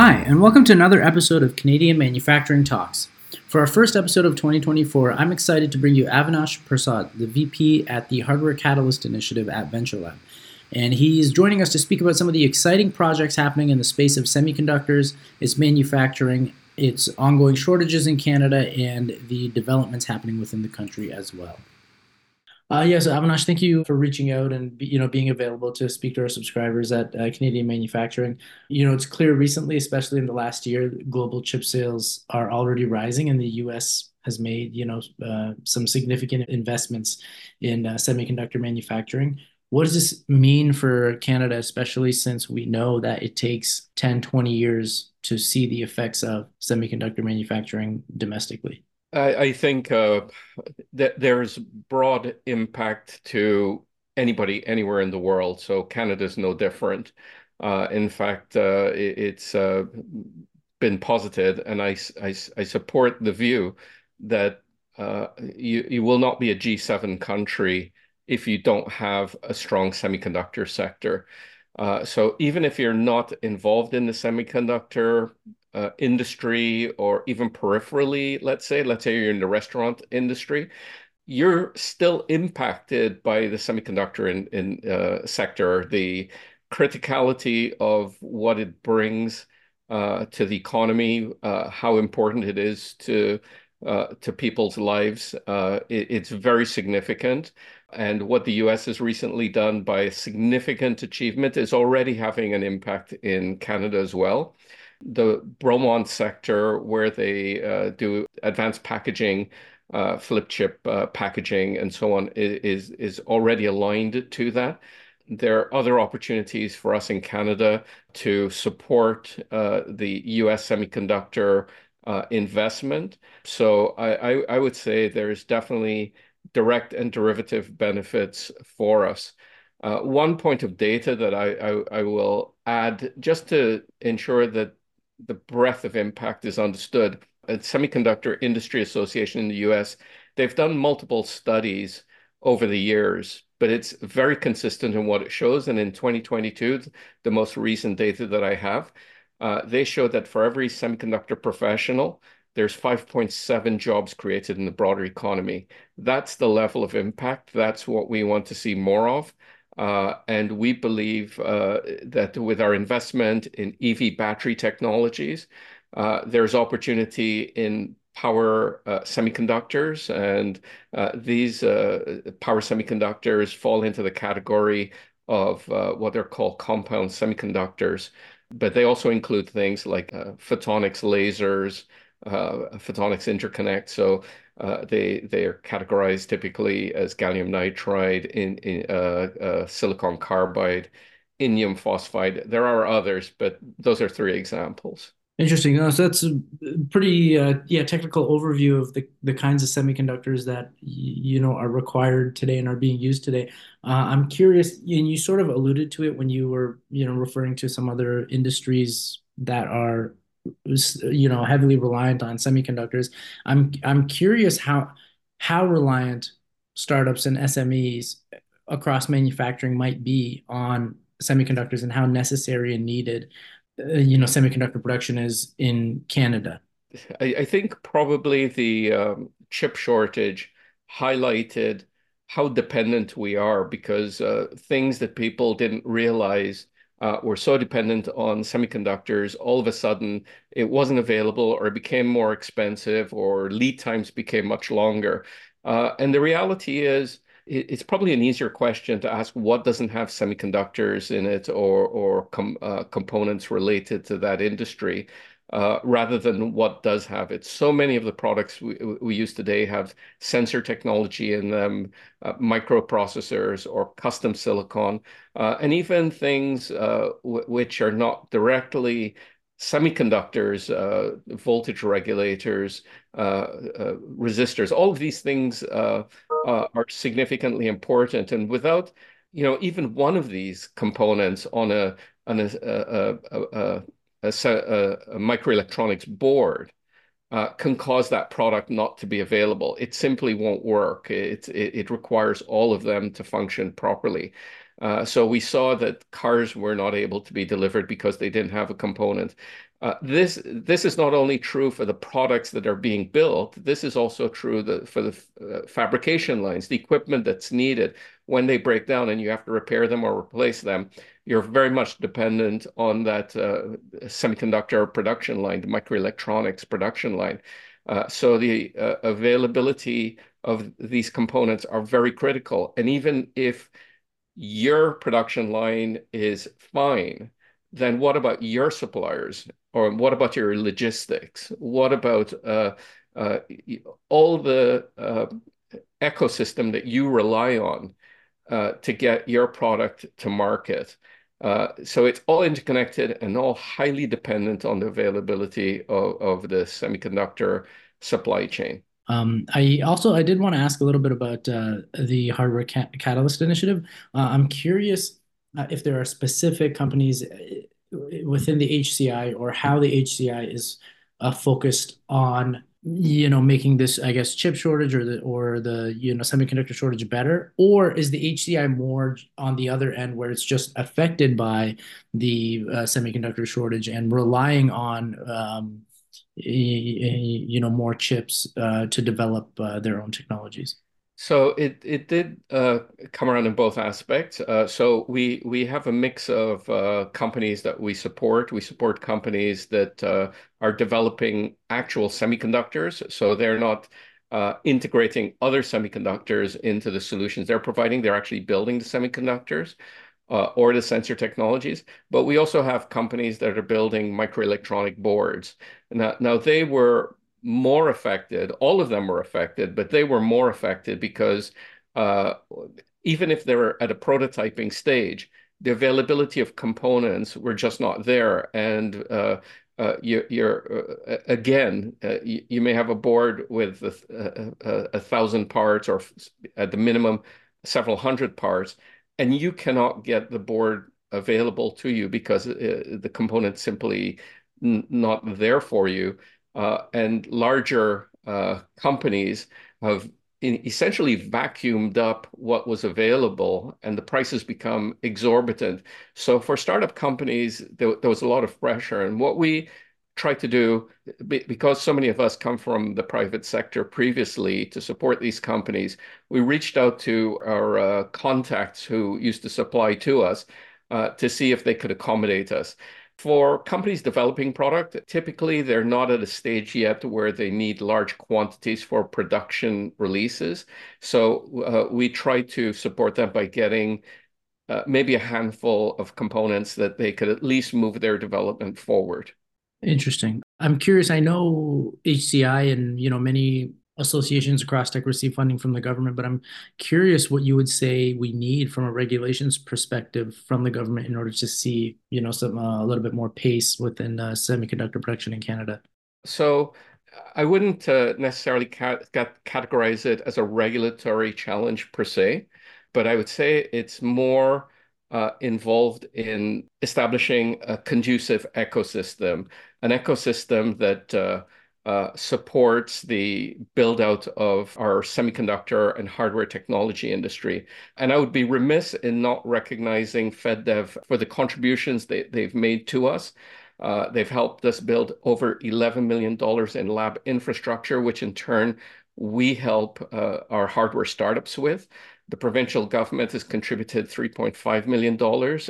Hi, and welcome to another episode of Canadian Manufacturing Talks. For our first episode of 2024, I'm excited to bring you Avinash Persaud, the VP at the Hardware Catalyst Initiative at VentureLab. And he's joining us to speak about some of the exciting projects happening in the space of semiconductors, its manufacturing, its ongoing shortages in Canada, and the developments happening within the country as well. Uh, yes, Avinash, thank you for reaching out and you know being available to speak to our subscribers at uh, Canadian Manufacturing. You know, it's clear recently, especially in the last year, global chip sales are already rising, and the U.S. has made you know uh, some significant investments in uh, semiconductor manufacturing. What does this mean for Canada, especially since we know that it takes 10, 20 years to see the effects of semiconductor manufacturing domestically? I, I think uh, that there's broad impact to anybody anywhere in the world. So Canada's no different. Uh, in fact, uh, it, has uh, been posited, and I, I, I, support the view that uh, you, you will not be a G7 country if you don't have a strong semiconductor sector. Uh, so even if you're not involved in the semiconductor uh, industry or even peripherally, let's say, let's say you're in the restaurant industry, you're still impacted by the semiconductor in, in uh, sector, the criticality of what it brings uh, to the economy, uh, how important it is to uh, to people's lives. Uh, it, it's very significant. And what the US has recently done by a significant achievement is already having an impact in Canada as well the Bromont sector where they uh, do advanced packaging, uh, flip chip uh, packaging, and so on is is already aligned to that. There are other opportunities for us in Canada to support uh, the U.S. semiconductor uh, investment. So I, I, I would say there's definitely direct and derivative benefits for us. Uh, one point of data that I, I, I, will add just to ensure that the breadth of impact is understood. A Semiconductor Industry Association in the US, they've done multiple studies over the years, but it's very consistent in what it shows. And in 2022, the most recent data that I have, uh, they show that for every semiconductor professional, there's 5.7 jobs created in the broader economy. That's the level of impact. That's what we want to see more of. Uh, and we believe uh, that with our investment in EV battery technologies, uh, there's opportunity in power semiconductors, and these power semiconductors fall into the category of what they're called compound semiconductors. But they also include things like photonics lasers, photonics interconnect. So uh, they they are categorized typically as gallium nitride, in, in uh, uh, silicon carbide, indium phosphide. There are others, but those are three examples. Interesting. Uh, so that's a pretty uh, yeah technical overview of the, the kinds of semiconductors that you know are required today and are being used today. Uh, I'm curious, and you sort of alluded to it when you were you know referring to some other industries that are you know heavily reliant on semiconductors. I'm I'm curious how how reliant startups and SMEs across manufacturing might be on semiconductors and how necessary and needed uh, you know semiconductor production is in Canada. I, I think probably the um, chip shortage highlighted how dependent we are because uh, things that people didn't realize uh, were so dependent on semiconductors, all of a sudden it wasn't available or it became more expensive or lead times became much longer. Uh, and the reality is, it's probably an easier question to ask what doesn't have semiconductors in it or or com uh, components related to that industry uh, rather than what does have it. So many of the products we, we use today have sensor technology in them, uh, microprocessors or custom silicon, uh, and even things uh, which are not directly semiconductors, uh, voltage regulators, resistors. All of these things are significantly important. And without you know, even one of these components on a on a, a, a, a a, a, a microelectronics board uh, can cause that product not to be available. It simply won't work. It, it, it requires all of them to function properly. Uh, so we saw that cars were not able to be delivered because they didn't have a component. Uh, this this is not only true for the products that are being built. This is also true the, for the uh, fabrication lines, the equipment that's needed when they break down and you have to repair them or replace them. You're very much dependent on that uh, semiconductor production line, the microelectronics production line. Uh, so the uh, availability of these components are very critical. And even if your production line is fine, then what about your suppliers? Or what about your logistics? What about uh, uh, all the uh, ecosystem that you rely on uh, to get your product to market? Uh, so it's all interconnected and all highly dependent on the availability of, of the semiconductor supply chain. Um, I also I did want to ask a little bit about uh, the hardware ca catalyst initiative. Uh, I'm curious uh, if there are specific companies uh, within the HCI or how the HCI is uh, focused on you know making this I guess chip shortage or the or the you know semiconductor shortage better, or is the HCI more on the other end where it's just affected by the uh, semiconductor shortage and relying on um, you know more chips uh, to develop uh, their own technologies. So it it did uh, come around in both aspects. Uh, so we we have a mix of uh, companies that we support. We support companies that uh, are developing actual semiconductors. So they're not integrating other semiconductors into the solutions they're providing. They're actually building the semiconductors uh, or the sensor technologies, but we also have companies that are building microelectronic boards. Now, now they were more affected, all of them were affected, but they were more affected because uh, even if they were at a prototyping stage, the availability of components were just not there. And uh, uh, you, are uh, again, uh, you, you, may have a board with a, a, a, thousand parts or at the minimum several hundred parts, and you cannot get the board available to you because uh, the component simply not there for you. Uh, and larger uh, companies have essentially vacuumed up what was available and the prices become exorbitant. So for startup companies, there, there was a lot of pressure. And what we try to do, because so many of us come from the private sector previously to support these companies, we reached out to our uh, contacts who used to supply to us uh, to see if they could accommodate us. For companies developing product, typically they're not at a stage yet where they need large quantities for production releases. So uh, we try to support them by getting uh, maybe a handful of components that they could at least move their development forward. Interesting. I'm curious. I know HCI and you know many associations across tech receive funding from the government, but I'm curious what you would say we need from a regulations perspective from the government in order to see you know some uh, a little bit more pace within uh, semiconductor production in Canada. So. I wouldn't uh, necessarily ca categorize it as a regulatory challenge per se, but I would say it's more uh, involved in establishing a conducive ecosystem, an ecosystem that uh, uh, supports the build out of our semiconductor and hardware technology industry. And I would be remiss in not recognizing FedDev for the contributions they, they've made to us. Uh, they've helped us build over $11 million in lab infrastructure, which in turn we help uh, our hardware startups with. The provincial government has contributed $3.5 million,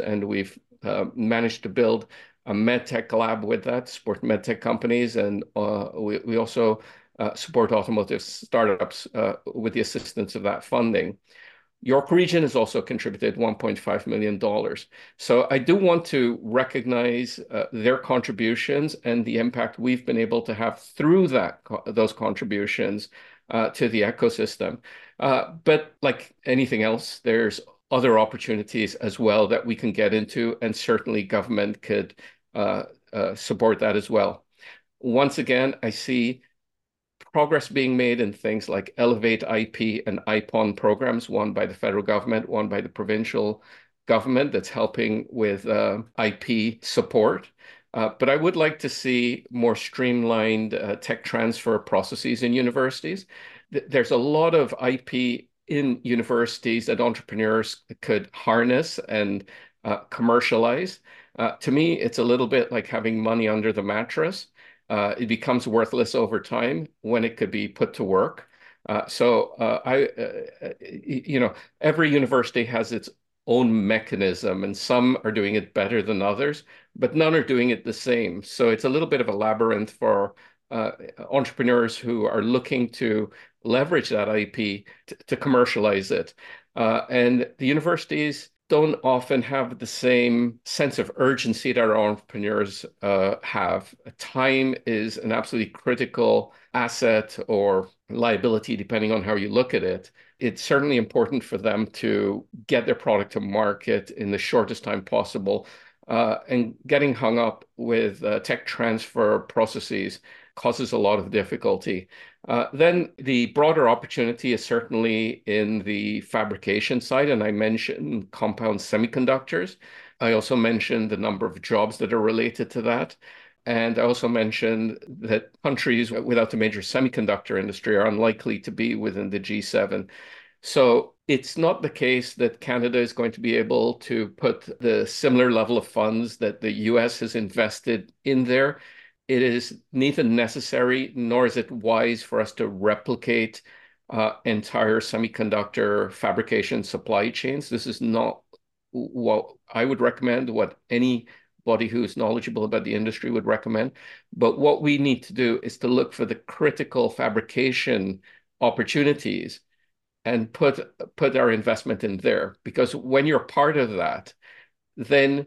and we've uh, managed to build a medtech lab with that, support medtech companies, and uh, we, we also uh, support automotive startups uh, with the assistance of that funding. York Region has also contributed $1.5 million. So I do want to recognize uh, their contributions and the impact we've been able to have through that those contributions uh, to the ecosystem. Uh, but like anything else, there's other opportunities as well that we can get into, and certainly government could uh, uh, support that as well. Once again, I see progress being made in things like Elevate IP and IPON programs, one by the federal government, one by the provincial government that's helping with uh, IP support. Uh, but I would like to see more streamlined uh, tech transfer processes in universities. Th there's a lot of IP in universities that entrepreneurs could harness and uh, commercialize. To me, it's a little bit like having money under the mattress. It becomes worthless over time when it could be put to work. So I, you know, every university has its own mechanism, and some are doing it better than others, but none are doing it the same. So it's a little bit of a labyrinth for uh, entrepreneurs who are looking to leverage that IP to, to commercialize it. Uh, and the universities don't often have the same sense of urgency that our entrepreneurs uh, have. Time is an absolutely critical asset or liability, depending on how you look at it. It's certainly important for them to get their product to market in the shortest time possible. Uh, and getting hung up with uh, tech transfer processes causes a lot of difficulty. Uh, then the broader opportunity is certainly in the fabrication side, and I mentioned compound semiconductors. I also mentioned the number of jobs that are related to that. And I also mentioned that countries without a major semiconductor industry are unlikely to be within the G7. So it's not the case that Canada is going to be able to put the similar level of funds that the US has invested in there it is neither necessary nor is it wise for us to replicate uh, entire semiconductor fabrication supply chains. This is not what I would recommend, what anybody who is knowledgeable about the industry would recommend. But what we need to do is to look for the critical fabrication opportunities and put put our investment in there. Because when you're part of that, then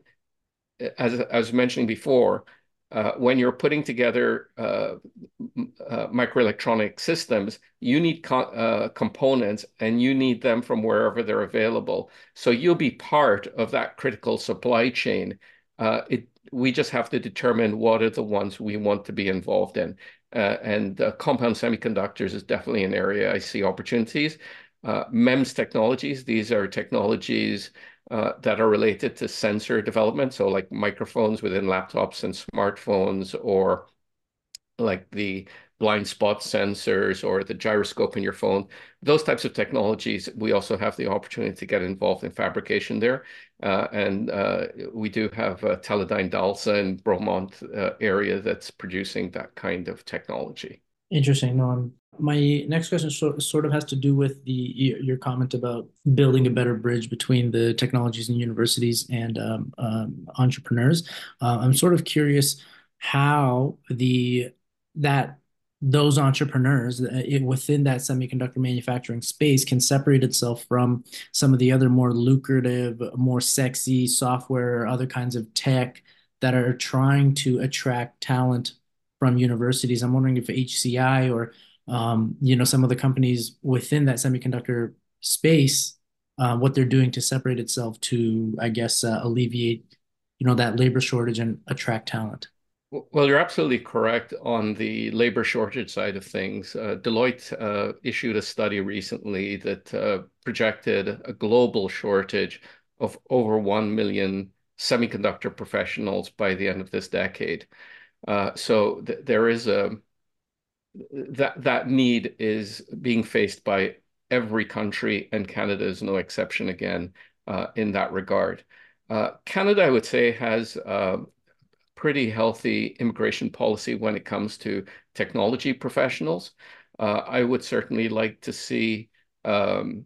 as I was mentioning before, uh, when you're putting together uh, uh, microelectronic systems, you need co uh, components and you need them from wherever they're available. So you'll be part of that critical supply chain. Uh, it, we just have to determine what are the ones we want to be involved in. Uh, and compound semiconductors is definitely an area I see opportunities. MEMS technologies, these are technologies uh, that are related to sensor development. So like microphones within laptops and smartphones or like the blind spot sensors or the gyroscope in your phone. Those types of technologies, we also have the opportunity to get involved in fabrication there. Uh, and uh, we do have a Teledyne DALSA in Bromont uh, area that's producing that kind of technology. Interesting. No, I'm my next question sort of has to do with the your comment about building a better bridge between the technologies and universities and um, um, entrepreneurs. Uh, I'm sort of curious how the that those entrepreneurs uh, within that semiconductor manufacturing space can separate itself from some of the other more lucrative, more sexy software or other kinds of tech that are trying to attract talent from universities. I'm wondering if HCI or um, you know, some of the companies within that semiconductor space, uh, what they're doing to separate itself to, I guess, uh, alleviate, you know, that labor shortage and attract talent. Well, you're absolutely correct on the labor shortage side of things. Uh, Deloitte uh, issued a study recently that uh, projected a global shortage of over 1 million semiconductor professionals by the end of this decade. Uh, so th there is a that that need is being faced by every country, and Canada is no exception again uh, in that regard. Uh, Canada, I would say, has a pretty healthy immigration policy when it comes to technology professionals. Uh, I would certainly like to see um,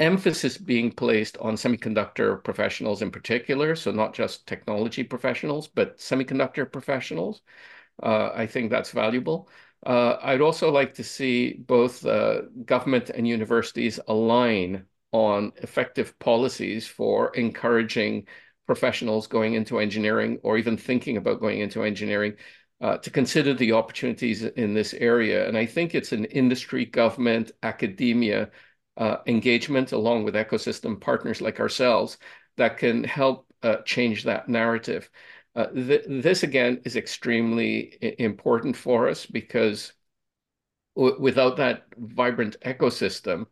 emphasis being placed on semiconductor professionals in particular, so not just technology professionals, but semiconductor professionals. Uh, I think that's valuable. Uh, I'd also like to see both uh, government and universities align on effective policies for encouraging professionals going into engineering or even thinking about going into engineering uh, to consider the opportunities in this area. And I think it's an industry, government, academia uh, engagement along with ecosystem partners like ourselves that can help uh, change that narrative. Uh, th this again is extremely important for us because without that vibrant ecosystem,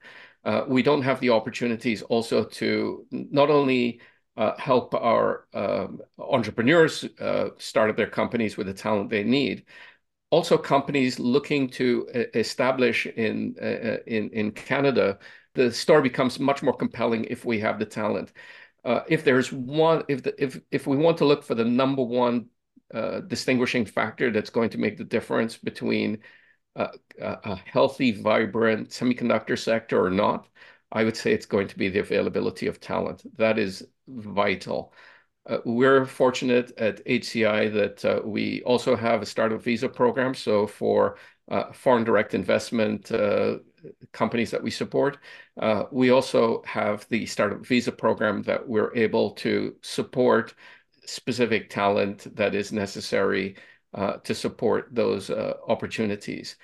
uh, we don't have the opportunities also to not only uh, help our um, entrepreneurs start up their companies with the talent they need, also companies looking to establish in uh, in in Canada, the story becomes much more compelling if we have the talent. Uh, if there's one, if the, if if we want to look for the number one uh, distinguishing factor that's going to make the difference between a, a healthy, vibrant semiconductor sector or not, I would say it's going to be the availability of talent. That is vital. Uh, we're fortunate at HCI that uh, we also have a startup visa program. So for uh, foreign direct investment uh, companies that we support, uh, we also have the startup visa program that we're able to support specific talent that is necessary uh, to support those opportunities.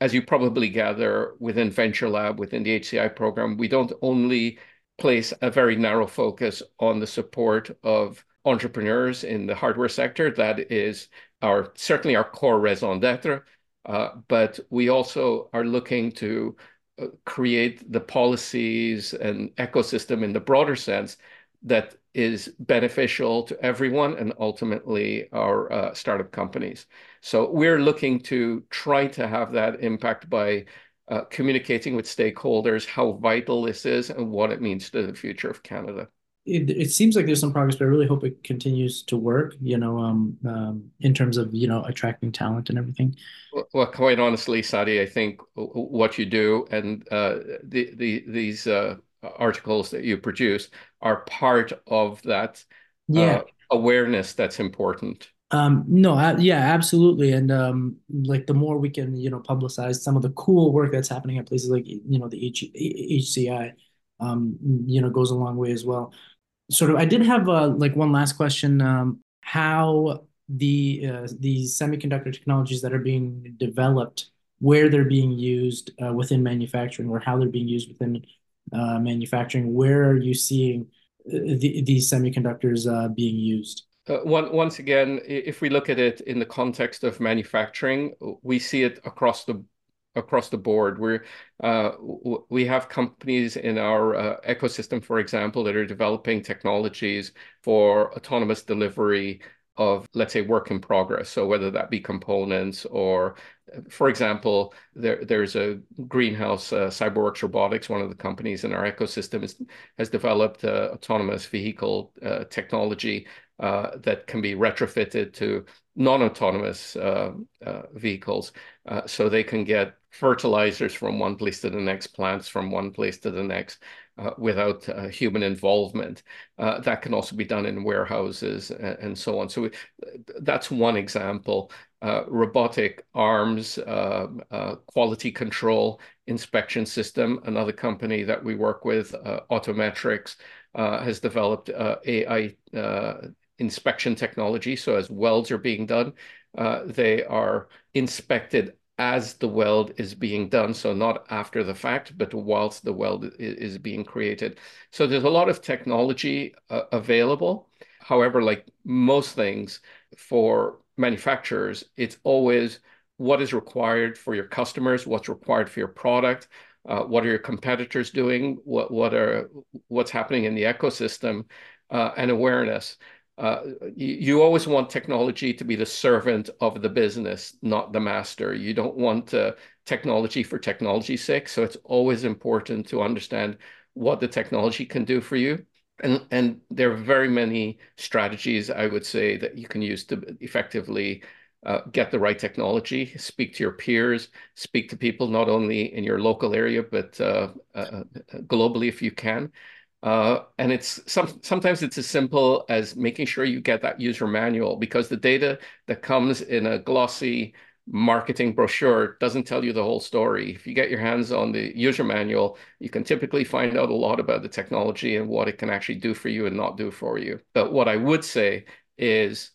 as you probably gather within Venture Lab, within the HCI program, we don't only place a very narrow focus on the support of entrepreneurs in the hardware sector. That is our certainly our core raison d'être, uh, but we also are looking to uh, create the policies and ecosystem in the broader sense that is beneficial to everyone and ultimately our uh, startup companies. So we're looking to try to have that impact by uh, communicating with stakeholders how vital this is and what it means to the future of Canada. It, it seems like there's some progress, but I really hope it continues to work. You know, um, um, in terms of you know attracting talent and everything. Well, well quite honestly, Sadi, I think what you do and uh, the the these uh, articles that you produce are part of that uh, yeah. awareness that's important. Um, no, yeah, absolutely. And um, like the more we can, you know, publicize some of the cool work that's happening at places like, you know, the H- HCI, um, you know, goes a long way as well. Sort of, I did have uh, like one last question. Um, how the uh, these semiconductor technologies that are being developed, where they're being used uh, within manufacturing, or how they're being used within uh, manufacturing, where are you seeing uh, the, these semiconductors uh, being used? Uh, one, once again, if we look at it in the context of manufacturing, we see it across the across the board. We're uh, we have companies in our uh, ecosystem, for example, that are developing technologies for autonomous delivery of, let's say, work in progress. So whether that be components or, for example, there, there's a greenhouse, uh, Cyberworks Robotics, one of the companies in our ecosystem, is, has developed uh, autonomous vehicle uh, technology uh, that can be retrofitted to non-autonomous uh, uh, vehicles. Uh, so they can get fertilizers from one place to the next, plants from one place to the next uh, without human involvement. that can also be done in warehouses and, and so on. So we, that's one example. robotic arms, quality control inspection system, another company that we work with, Autometrics, has developed AI inspection technology. So as welds are being done, uh, they are inspected as the weld is being done, so not after the fact, but whilst the weld is, being created. So there's a lot of technology uh, available. However, like most things for manufacturers, it's always what is required for your customers, what's required for your product, uh, what are your competitors doing, what what are what's happening in the ecosystem, uh, and awareness uh, you, always want technology to be the servant of the business, not the master. You don't want uh, technology for technology's sake. So it's always important to understand what the technology can do for you. And, and there are very many strategies, I would say, that you can use to effectively uh, get the right technology, speak to your peers, speak to people not only in your local area, but uh, uh, globally if you can. Uh, and it's some, sometimes it's as simple as making sure you get that user manual because the data that comes in a glossy marketing brochure doesn't tell you the whole story. If you get your hands on the user manual, you can typically find out a lot about the technology and what it can actually do for you and not do for you. But what I would say is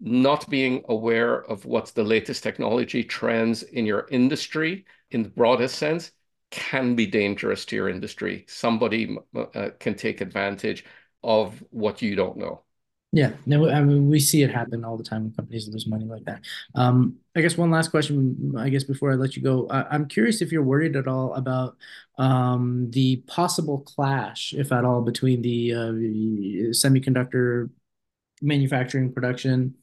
not being aware of what's the latest technology trends in your industry in the broadest sense can be dangerous to your industry. Somebody uh, can take advantage of what you don't know. Yeah, no, I mean we see it happen all the time when companies lose money like that. Um, I guess one last question, I guess before I let you go, I, am curious if you're worried at all about um, the possible clash, if at all, between the uh, semiconductor manufacturing production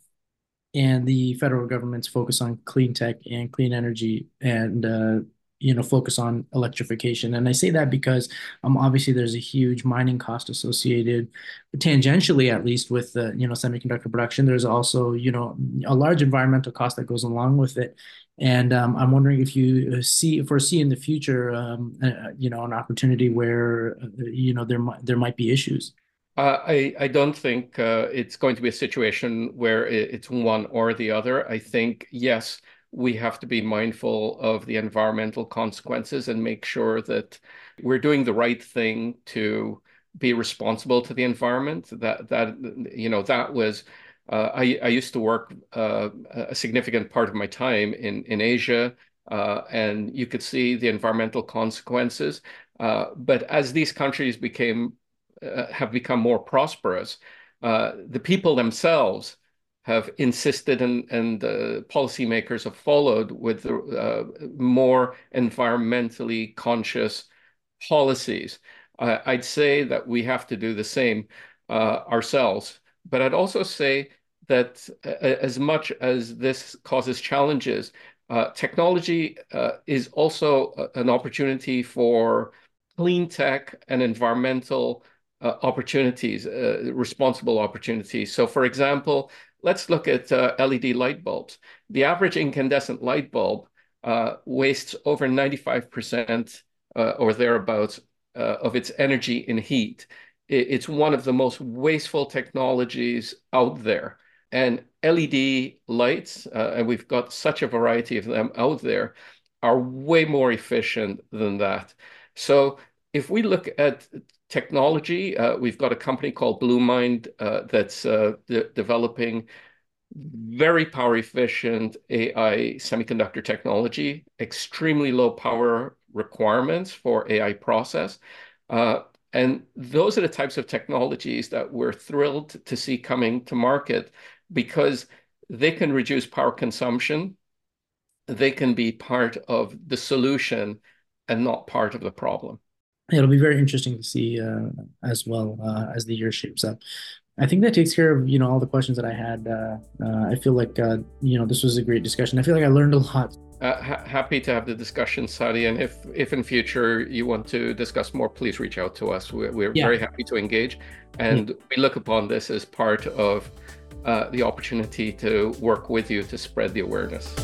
and the federal government's focus on clean tech and clean energy and uh, you know focus on electrification. And i say that because um, obviously there's a huge mining cost associated tangentially at least with the you know semiconductor production. There's also you know a large environmental cost that goes along with it. And um, i'm wondering if you see foresee in the future um, uh, you know an opportunity where uh, you know there might there might be issues. Uh, I, I don't think uh, it's going to be a situation where it's one or the other. I think, yes, we have to be mindful of the environmental consequences and make sure that we're doing the right thing to be responsible to the environment. That that you know that was uh, I I used to work uh, a significant part of my time in in Asia, uh, and you could see the environmental consequences. Uh, but as these countries became uh, have become more prosperous, uh, the people themselves have insisted and, and uh, policymakers have followed with uh, more environmentally conscious policies. I'd say that we have to do the same uh, ourselves. But I'd also say that uh, as much as this causes challenges, technology is also an opportunity for clean tech and environmental uh, opportunities, uh, responsible opportunities. So, for example, let's look at uh, LED light bulbs. The average incandescent light bulb uh, wastes over 95% uh, or thereabouts uh, of its energy in heat. It's one of the most wasteful technologies out there. And LED lights, and we've got such a variety of them out there, are way more efficient than that. So if we look at technology. Uh, we've got a company called Blumind uh, that's uh, de developing very power efficient AI semiconductor technology, extremely low power requirements for AI process. Uh, and those are the types of technologies that we're thrilled to see coming to market because they can reduce power consumption. They can be part of the solution and not part of the problem it'll be very interesting to see uh, as well uh, as the year shapes up. I think that takes care of you know all the questions that I had. Uh, uh I feel like uh, you know this was a great discussion. I feel like I learned a lot. Uh, ha- happy to have the discussion, Sadi. And if if in future you want to discuss more, please reach out to us. We're, we're yeah. very happy to engage, and yeah. we look upon this as part of the opportunity to work with you to spread the awareness.